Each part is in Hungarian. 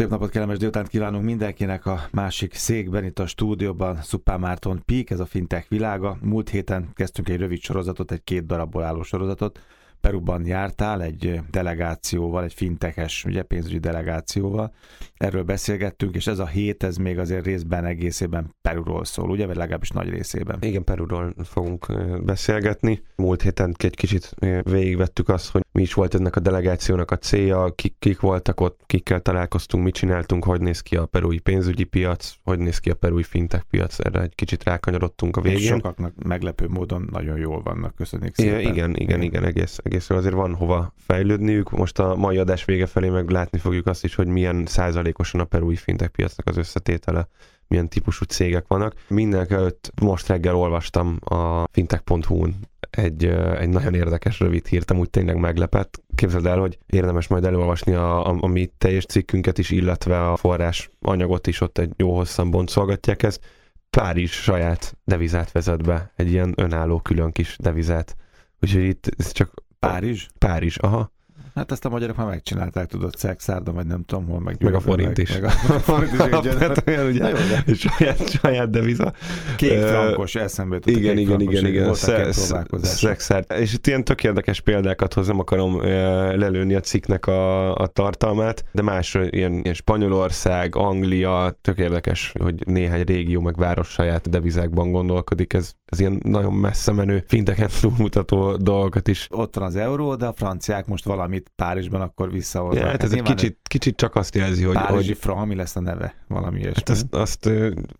Szép napot, kellemes délután kívánunk mindenkinek a másik székben, itt a stúdióban Szupán Márton Pík, ez a fintech világa. Múlt héten kezdtünk egy rövid sorozatot, egy két darabból álló sorozatot. Peruban jártál egy delegációval, egy fintekes, ugye pénzügyi delegációval. Erről beszélgettünk, és ez a hét, ez még azért részben egészében Peruról szól, ugye, vagy legalábbis nagy részében. Igen, Peruról fogunk beszélgetni. Múlt héten egy kicsit végigvettük azt, hogy mi is volt ennek a delegációnak a célja, kik, kik voltak ott, kikkel találkoztunk, mit csináltunk, hogy néz ki a perui pénzügyi piac, hogy néz ki a perui fintech piac, erre egy kicsit rákanyarodtunk a végén. És sokaknak meglepő módon nagyon jól vannak, köszönjük szépen. Igen, igen, igen, igen egész, egészről azért van hova fejlődniük. Most a mai adás vége felé meg látni fogjuk azt is, hogy milyen százalékosan a perui fintech piacnak az összetétele milyen típusú cégek vannak. Mindenkelőtt most reggel olvastam a fintech.hu-n egy, egy nagyon érdekes rövid hírt, amúgy tényleg meglepett. Képzeld el, hogy érdemes majd elolvasni a, a, a mi teljes cikkünket is, illetve a forrás anyagot is ott egy jó hosszan boncolgatják ez. Párizs saját devizát vezet be, egy ilyen önálló külön kis devizát. Úgyhogy itt ez csak Párizs? Párizs, aha. Hát ezt a magyarok már megcsinálták, tudod, Szexárdon, vagy nem tudom hol, meg, meg a forint is. Meg a forint is hát olyan, ugye, jó, de. saját, saját deviza. Két frankos eszembe jutott. Igen, igen, igen, igen. Szexárd. És itt ilyen tök érdekes példákat hoz, nem akarom lelőni a cikknek a, a tartalmát, de más ilyen, ilyen Spanyolország, Anglia, tök érdekes, hogy néhány régió meg város saját devizákban gondolkodik. Ez, ez ilyen nagyon messze menő finteken túlmutató dolgokat is. Ott van az euró, de a franciák most valamit Párizsban akkor visszahozzák. Ja, hát ez egy kicsit, kicsit csak azt jelzi, hogy... Párizsi hogy... franc, mi lesz a neve? Valami ilyesmi. Hát azt, azt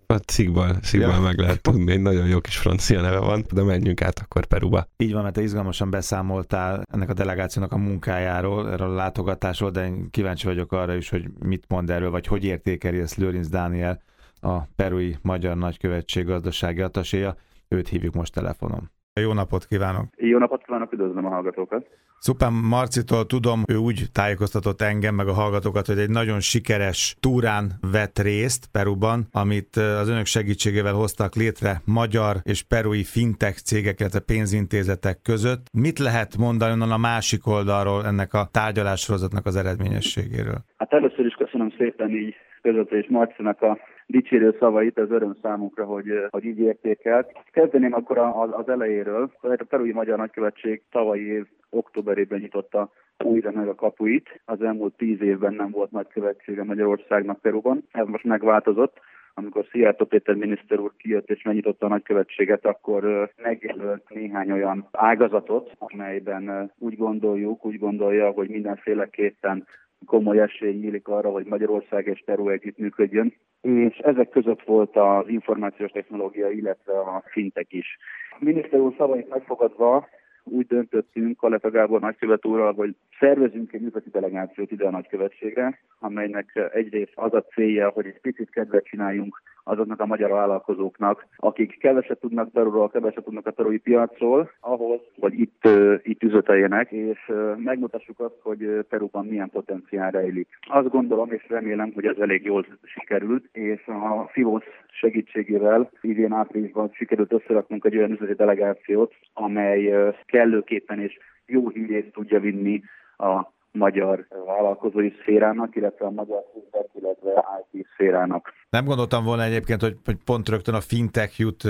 a cikkből, cikkből ja. meg lehet tudni, egy nagyon jó kis francia neve van, de menjünk át akkor Peruba. Így van, mert te izgalmasan beszámoltál ennek a delegációnak a munkájáról, erről a látogatásról, de én kíváncsi vagyok arra is, hogy mit mond erről, vagy hogy értékeli ezt Lőrinc Dániel, a perui magyar nagykövetség gazdasági ataséja. Őt hívjuk most telefonon. Jó napot kívánok! Jó napot kívánok, üdvözlöm a hallgatókat! Szupán Marcitól tudom, ő úgy tájékoztatott engem, meg a hallgatókat, hogy egy nagyon sikeres túrán vett részt Peruban, amit az önök segítségével hoztak létre magyar és perui fintech cégek, illetve pénzintézetek között. Mit lehet mondani onnan a másik oldalról ennek a tárgyalássorozatnak az eredményességéről? Hát először is köszönöm szépen így között és Marcinak a dicsérő szavait, az öröm számunkra, hogy, hogy így értékelt. Kezdeném akkor az elejéről. A Perui Magyar Nagykövetség tavalyi év októberében nyitotta újra meg a kapuit. Az elmúlt tíz évben nem volt nagykövetsége Magyarországnak Peruban. Ez most megváltozott amikor Szijjártó Péter miniszter úr kijött és megnyitotta a nagykövetséget, akkor megjelölt néhány olyan ágazatot, amelyben úgy gondoljuk, úgy gondolja, hogy mindenféleképpen komoly esély nyílik arra, hogy Magyarország és Peru együttműködjön, és ezek között volt az információs technológia, illetve a fintek is. A miniszter úr szavait megfogadva úgy döntöttünk Kalefe Gábor nagykövet úrral, hogy szervezünk egy üzleti delegációt ide a nagykövetségre, amelynek egyrészt az a célja, hogy egy picit kedvet csináljunk azoknak a magyar vállalkozóknak, akik keveset tudnak Peruról, keveset tudnak a perui piacról, ahhoz, hogy itt, itt üzleteljenek, és megmutassuk azt, hogy Peruban milyen potenciál rejlik. Azt gondolom és remélem, hogy ez elég jól sikerült, és a FIVOS segítségével idén áprilisban sikerült összeraknunk egy olyan üzleti delegációt, amely kellőképpen és jó hírét tudja vinni a magyar vállalkozói szférának, illetve a magyar fintech, illetve IT szférának. Nem gondoltam volna egyébként, hogy, hogy pont rögtön a fintech jut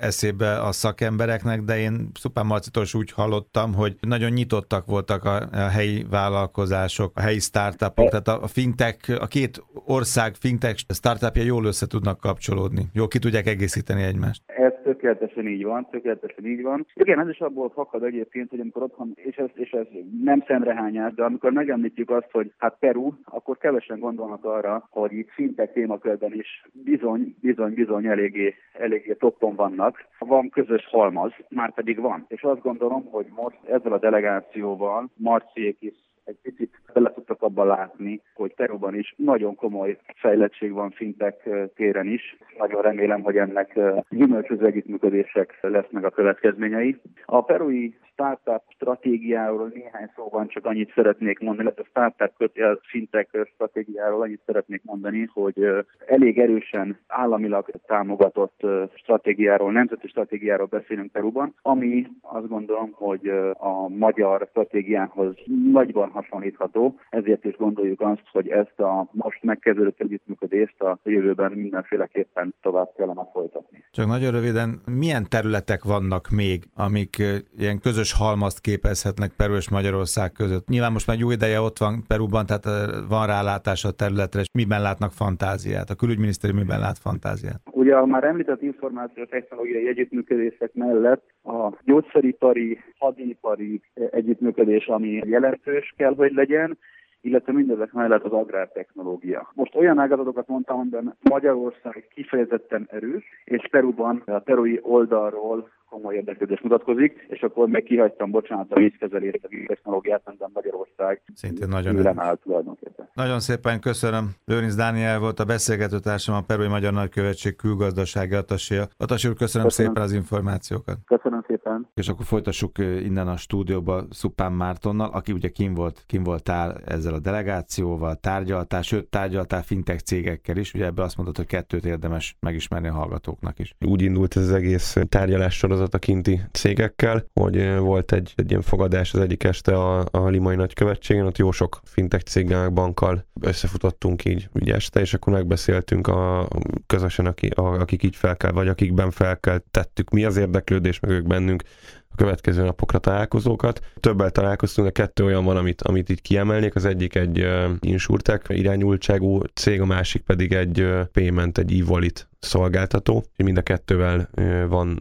eszébe a szakembereknek, de én Szupán Marcitól úgy hallottam, hogy nagyon nyitottak voltak a, a helyi vállalkozások, a helyi startupok, tehát a, a fintech, a két ország fintech startupja jól össze tudnak kapcsolódni, jól ki tudják egészíteni egymást. Ez tökéletesen így van, tökéletesen így van. Igen, ez is abból fakad egyébként, hogy amikor otthon, és ez, és ez nem szemrehányás, de amikor megemlítjük azt, hogy hát Peru, akkor kevesen gondolnak arra, hogy itt fintech témakörben is bizony, bizony, bizony eléggé, eléggé toppon vannak. Van közös halmaz, már pedig van. És azt gondolom, hogy most ezzel a delegációval Marciék is egy picit bele tudtak abban látni, hogy Peruban is nagyon komoly fejlettség van fintek téren is. Nagyon remélem, hogy ennek gyümölcsöző együttműködések lesznek a következményei. A perui startup stratégiáról néhány szóban csak annyit szeretnék mondani, illetve a startup fintek stratégiáról annyit szeretnék mondani, hogy elég erősen államilag támogatott stratégiáról, nemzeti stratégiáról beszélünk Peruban, ami azt gondolom, hogy a magyar stratégiához nagyban hasonlítható, ezért is gondoljuk azt, hogy ezt a most megkezdődött együttműködést a jövőben mindenféleképpen tovább kellene folytatni. Csak nagyon röviden, milyen területek vannak még, amik ilyen közös halmazt képezhetnek Peru és Magyarország között? Nyilván most már jó ideje ott van Peruban, tehát van rálátás a területre, és miben látnak fantáziát? A külügyminisztérium miben lát fantáziát? Ugye a már említett információ technológiai együttműködések mellett a gyógyszeripari, hadipari együttműködés, ami jelentős kell, hogy legyen, illetve mindezek mellett az agrártechnológia. Most olyan ágazatokat mondtam, amiben Magyarország kifejezetten erős, és Peruban, a perui oldalról komoly érdeklődés mutatkozik, és akkor meg kihagytam, bocsánat, a vízkezelést, a technológiát, amiben Magyarország Szintén nagyon áll tulajdonképpen. Nagyon szépen köszönöm. Lőrinc Dániel volt a beszélgető társam, a Perui Magyar Nagykövetség külgazdasági atasia. Atasi úr, köszönöm, köszönöm, szépen az információkat. Köszönöm szépen. És akkor folytassuk innen a stúdióba Szupán Mártonnal, aki ugye kim volt, kim voltál ezzel a delegációval, tárgyaltál, sőt tárgyaltál fintech cégekkel is, ugye ebből azt mondtad, hogy kettőt érdemes megismerni a hallgatóknak is. Úgy indult ez az egész tárgyalás sorozat a kinti cégekkel, hogy volt egy, egy ilyen fogadás az egyik este a, a Limai Nagykövetségen, ott jó sok fintech céggel, bankkal összefutottunk így, így este, és akkor megbeszéltünk a közösen, aki, a, akik így fel kell, vagy akikben fel kell tettük mi az érdeklődés, meg ők bennünk, a következő napokra találkozókat. Többel találkoztunk, de kettő olyan van, amit, amit itt kiemelnék. Az egyik egy uh, insurtech irányultságú cég, a másik pedig egy uh, payment, egy e-wallet szolgáltató. Mind a kettővel van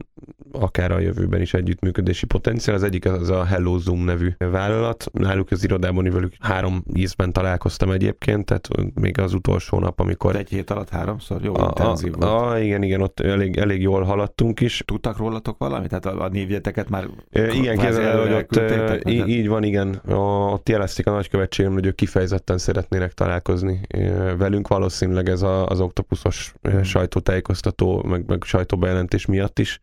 akár a jövőben is együttműködési potenciál. Az egyik az a Hello Zoom nevű vállalat. Náluk az irodában velük három ízben találkoztam egyébként, tehát még az utolsó nap, amikor... Egy hét alatt háromszor? Jó, a, intenzív a, volt. A, igen, igen, ott elég, elég jól haladtunk is. Tudtak rólatok valamit? Tehát a, a névjeteket már e, Igen, kézzel, hogy ott e, így van, igen. A, ott jelezték a nagykövetségem, hogy ők kifejezetten szeretnének találkozni velünk. Valószínűleg ez a, az oktopuszos hmm. Sajtótájékoztató, meg, meg sajtóbejelentés miatt is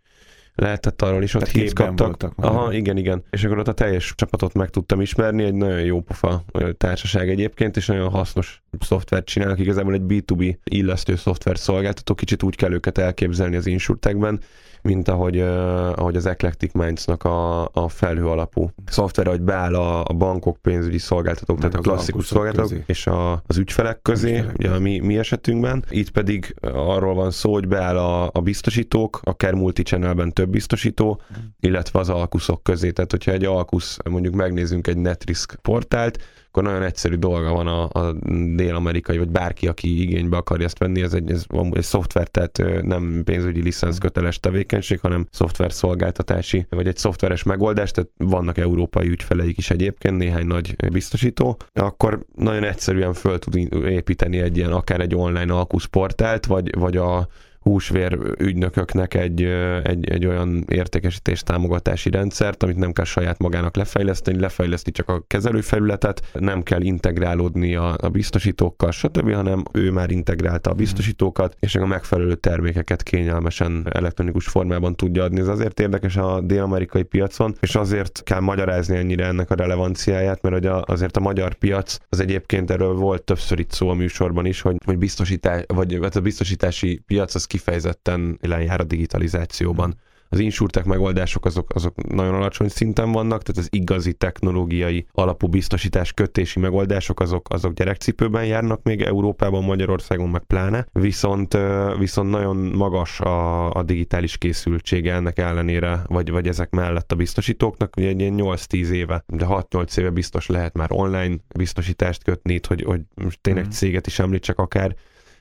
lehetett arról is, ott hírt kaptak. Aha, igen, igen. És akkor ott a teljes csapatot meg tudtam ismerni, egy nagyon jó pofa társaság egyébként, és nagyon hasznos szoftvert csinálnak, igazából egy B2B illesztő szoftver szolgáltató, kicsit úgy kell őket elképzelni az insurtekben, mint ahogy, ahogy az Eclectic Minds-nak a, a felhő alapú szoftver, hogy beáll a, a bankok, pénzügyi szolgáltatók, Meg tehát a klasszikus szolgáltatók közé. és a, az ügyfelek közé, ügyfelek ugye a mi, mi esetünkben. Itt pedig arról van szó, hogy beáll a, a biztosítók, akár multi-channelben több biztosító, illetve az alkuszok közé. Tehát, hogyha egy alkusz, mondjuk megnézzünk egy Netrisk portált, akkor nagyon egyszerű dolga van a, a dél-amerikai, vagy bárki, aki igénybe akarja ezt venni, ez egy, ez egy szoftver, tehát nem pénzügyi licensz köteles tevékenység, hanem szoftver szolgáltatási, vagy egy szoftveres megoldás, tehát vannak európai ügyfeleik is egyébként, néhány nagy biztosító, akkor nagyon egyszerűen föl tud építeni egy ilyen, akár egy online alkuszportált, vagy, vagy a húsvér ügynököknek egy, egy, egy olyan értékesítés támogatási rendszert, amit nem kell saját magának lefejleszteni, lefejleszti csak a kezelőfelületet, nem kell integrálódni a, a biztosítókkal, stb., hanem ő már integrálta a biztosítókat, és a megfelelő termékeket kényelmesen elektronikus formában tudja adni. Ez azért érdekes a dél-amerikai piacon, és azért kell magyarázni ennyire ennek a relevanciáját, mert hogy a, azért a magyar piac, az egyébként erről volt többször itt szó a műsorban is, hogy, hogy biztosítás, vagy hát a biztosítási piac az kifejezetten jár a digitalizációban. Az insurtek megoldások azok, azok nagyon alacsony szinten vannak, tehát az igazi technológiai alapú biztosítás kötési megoldások azok, azok gyerekcipőben járnak még Európában, Magyarországon meg pláne, viszont, viszont nagyon magas a, a digitális készültsége ennek ellenére, vagy, vagy ezek mellett a biztosítóknak, ugye egy ilyen 8-10 éve, de 6-8 éve biztos lehet már online biztosítást kötni, hogy, hogy most tényleg mm. céget is említsek akár,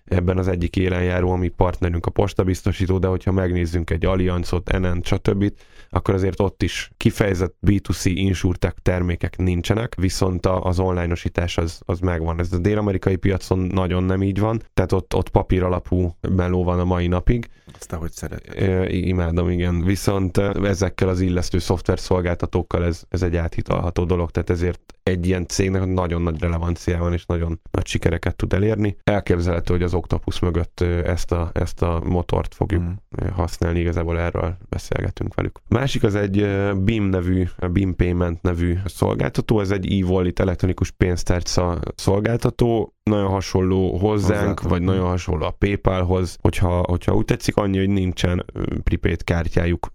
ebben az egyik élenjáró, ami partnerünk a postabiztosító, de hogyha megnézzünk egy Allianzot, Enent, stb., akkor azért ott is kifejezett B2C insurtech termékek nincsenek, viszont az onlineosítás az, az megvan. Ez a dél-amerikai piacon nagyon nem így van, tehát ott, ott papír alapú meló van a mai napig. Azt hogy szereted. E, imádom, igen. Viszont ezekkel az illesztő szoftver szolgáltatókkal ez, ez egy áthitalható dolog, tehát ezért egy ilyen cégnek nagyon nagy relevanciája van, és nagyon nagy sikereket tud elérni. Elképzelhető, hogy az Octopus mögött ezt a, ezt a motort fogjuk mm. használni, igazából erről beszélgetünk velük. Másik az egy BIM nevű, BIM Payment nevű szolgáltató, ez egy e-wallet elektronikus pénztárca szolgáltató, nagyon hasonló hozzánk, Hozzátok. vagy nagyon hasonló a PayPalhoz, hogyha, hogyha úgy tetszik, annyi, hogy nincsen prepaid kártyájuk.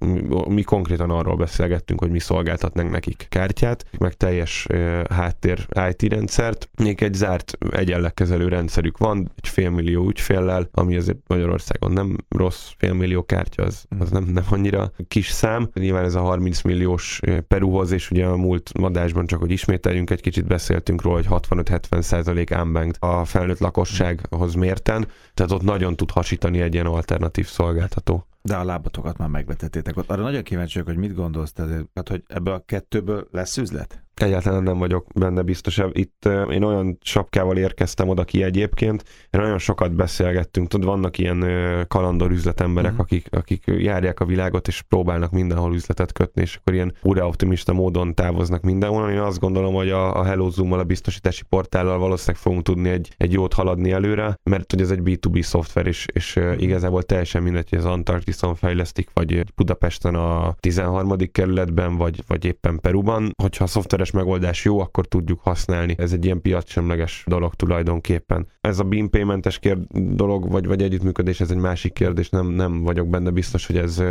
Mi konkrétan arról beszélgettünk, hogy mi szolgáltatnánk nekik kártyát, meg teljes ö, háttér IT rendszert. Még egy zárt egyenlegkezelő rendszerük van, egy félmillió ügyféllel, ami azért Magyarországon nem rossz, félmillió kártya, az, az nem, nem annyira kis szám. Nyilván ez a 30 milliós Peruhoz, és ugye a múlt adásban csak, hogy ismételjünk, egy kicsit beszéltünk róla, hogy 65-70 százalék unbanked a felnőtt lakossághoz mérten, tehát ott nagyon tud hasítani egy ilyen alternatív szolgáltató. De a lábatokat már megvetettétek ott. Arra nagyon kíváncsi vagyok, hogy mit gondolsz te, azért, hát, hogy ebből a kettőből lesz üzlet? Egyáltalán nem vagyok benne biztos. Itt én olyan sapkával érkeztem oda ki egyébként, nagyon sokat beszélgettünk, tudod, vannak ilyen kalandor üzletemberek, Mhm. akik, akik járják a világot, és próbálnak mindenhol üzletet kötni, és akkor ilyen ura optimista módon távoznak mindenhol. Én azt gondolom, hogy a, a Hello Zoom-mal, a biztosítási portállal valószínűleg fogunk tudni egy, egy jót haladni előre, mert hogy ez egy B2B szoftver, és, és uh, igazából teljesen mindegy, hogy az Antarktiszon fejlesztik, vagy Budapesten a 13. kerületben, vagy, vagy éppen Peruban. Hogyha a szoftveres megoldás jó, akkor tudjuk használni. Ez egy ilyen piacsemleges dolog tulajdonképpen. Ez a beam paymentes kér dolog, vagy, vagy együttműködés, ez egy másik kérdés, nem, nem vagyok benne biztos, hogy ez,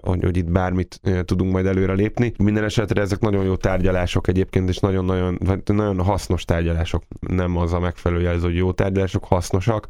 hogy, hogy itt bármit tudunk majd előre lépni. Minden esetre ezek nagyon jó tárgyalások egyébként, és nagyon-nagyon nagyon hasznos tárgyalások. Nem az a megfelelő jelző, hogy jó tárgyalások, hasznosak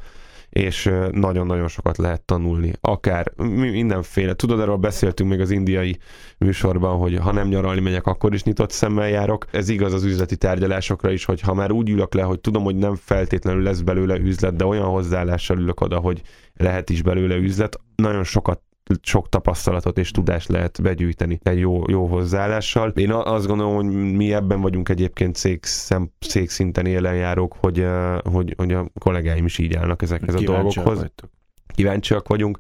és nagyon-nagyon sokat lehet tanulni. Akár mi- mindenféle. Tudod, erről beszéltünk még az indiai műsorban, hogy ha nem nyaralni megyek, akkor is nyitott szemmel járok. Ez igaz az üzleti tárgyalásokra is, hogy ha már úgy ülök le, hogy tudom, hogy nem feltétlenül lesz belőle üzlet, de olyan hozzáállással ülök oda, hogy lehet is belőle üzlet, nagyon sokat sok tapasztalatot és tudást lehet begyűjteni egy jó, jó hozzáállással. Én azt gondolom, hogy mi ebben vagyunk egyébként cég, szem, cég szinten élenjárók, hogy, hogy, hogy a kollégáim is így állnak ezekhez a dolgokhoz. vagytok. Kíváncsiak vagyunk,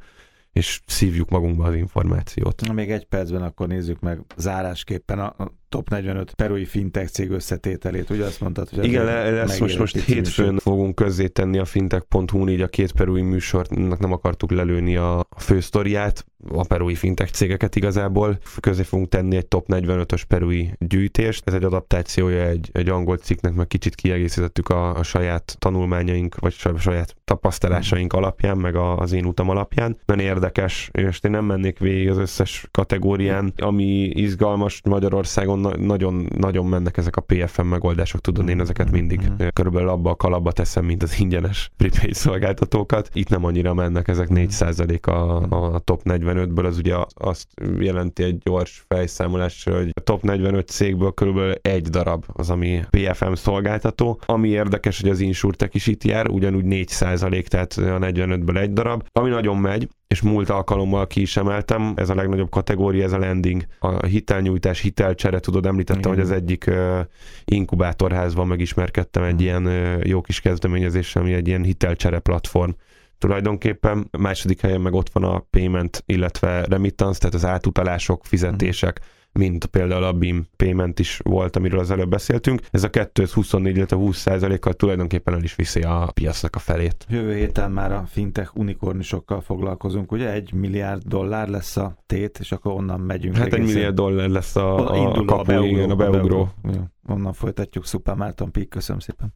és szívjuk magunkba az információt. Na, Még egy percben akkor nézzük meg zárásképpen a top 45 perui fintech cég összetételét. Ugye azt mondtad, hogy Igen, le- lesz most, most hétfőn műsor. fogunk közzétenni a fintech.hu-n, így a két perui műsornak nem akartuk lelőni a a fősztoriát, a perui fintech cégeket igazából. Közé fogunk tenni egy top 45-ös perui gyűjtést. Ez egy adaptációja egy, egy angol cikknek, meg kicsit kiegészítettük a, a saját tanulmányaink, vagy saj- saját tapasztalásaink alapján, meg a, az én utam alapján. Nagyon érdekes, és én nem mennék végig az összes kategórián, ami izgalmas Magyarországon, na- nagyon, nagyon mennek ezek a PFM megoldások, tudod, én ezeket mindig Mhm. körülbelül abba a kalapba teszem, mint az ingyenes prepaid szolgáltatókat. Itt nem annyira mennek, ezek 4% a, a top 45-ből, az ugye azt jelenti egy gyors fejszámolás, hogy a top 45 cégből körülbelül egy darab az, ami PFM szolgáltató. Ami érdekes, hogy az Insurtech is itt jár, ugyanúgy 4%, tehát a 45-ből egy darab. Ami nagyon megy, és múlt alkalommal ki is emeltem, ez a legnagyobb kategória, ez a lending, a hitelnyújtás, hitelcsere, tudod, említettem, Igen. hogy az egyik ö, inkubátorházban megismerkedtem egy Mhm. ilyen ö, jó kis kezdeményezéssel, ami egy ilyen hitelcsere platform. Tulajdonképpen a második helyen meg ott van a payment, illetve remittance, tehát az átutalások, fizetések, mint például a BIM payment is volt, amiről az előbb beszéltünk. Ez a 224, illetve 20 kal tulajdonképpen el is viszi a piacnak a felét. Jövő héten már a fintech unikornisokkal foglalkozunk, ugye? Egy milliárd dollár lesz a tét, és akkor onnan megyünk. Hát egy milliárd dollár lesz a, a, indul kapu, igen, a beugró. Jó, onnan folytatjuk. Szuper Márton Pík, köszönöm szépen.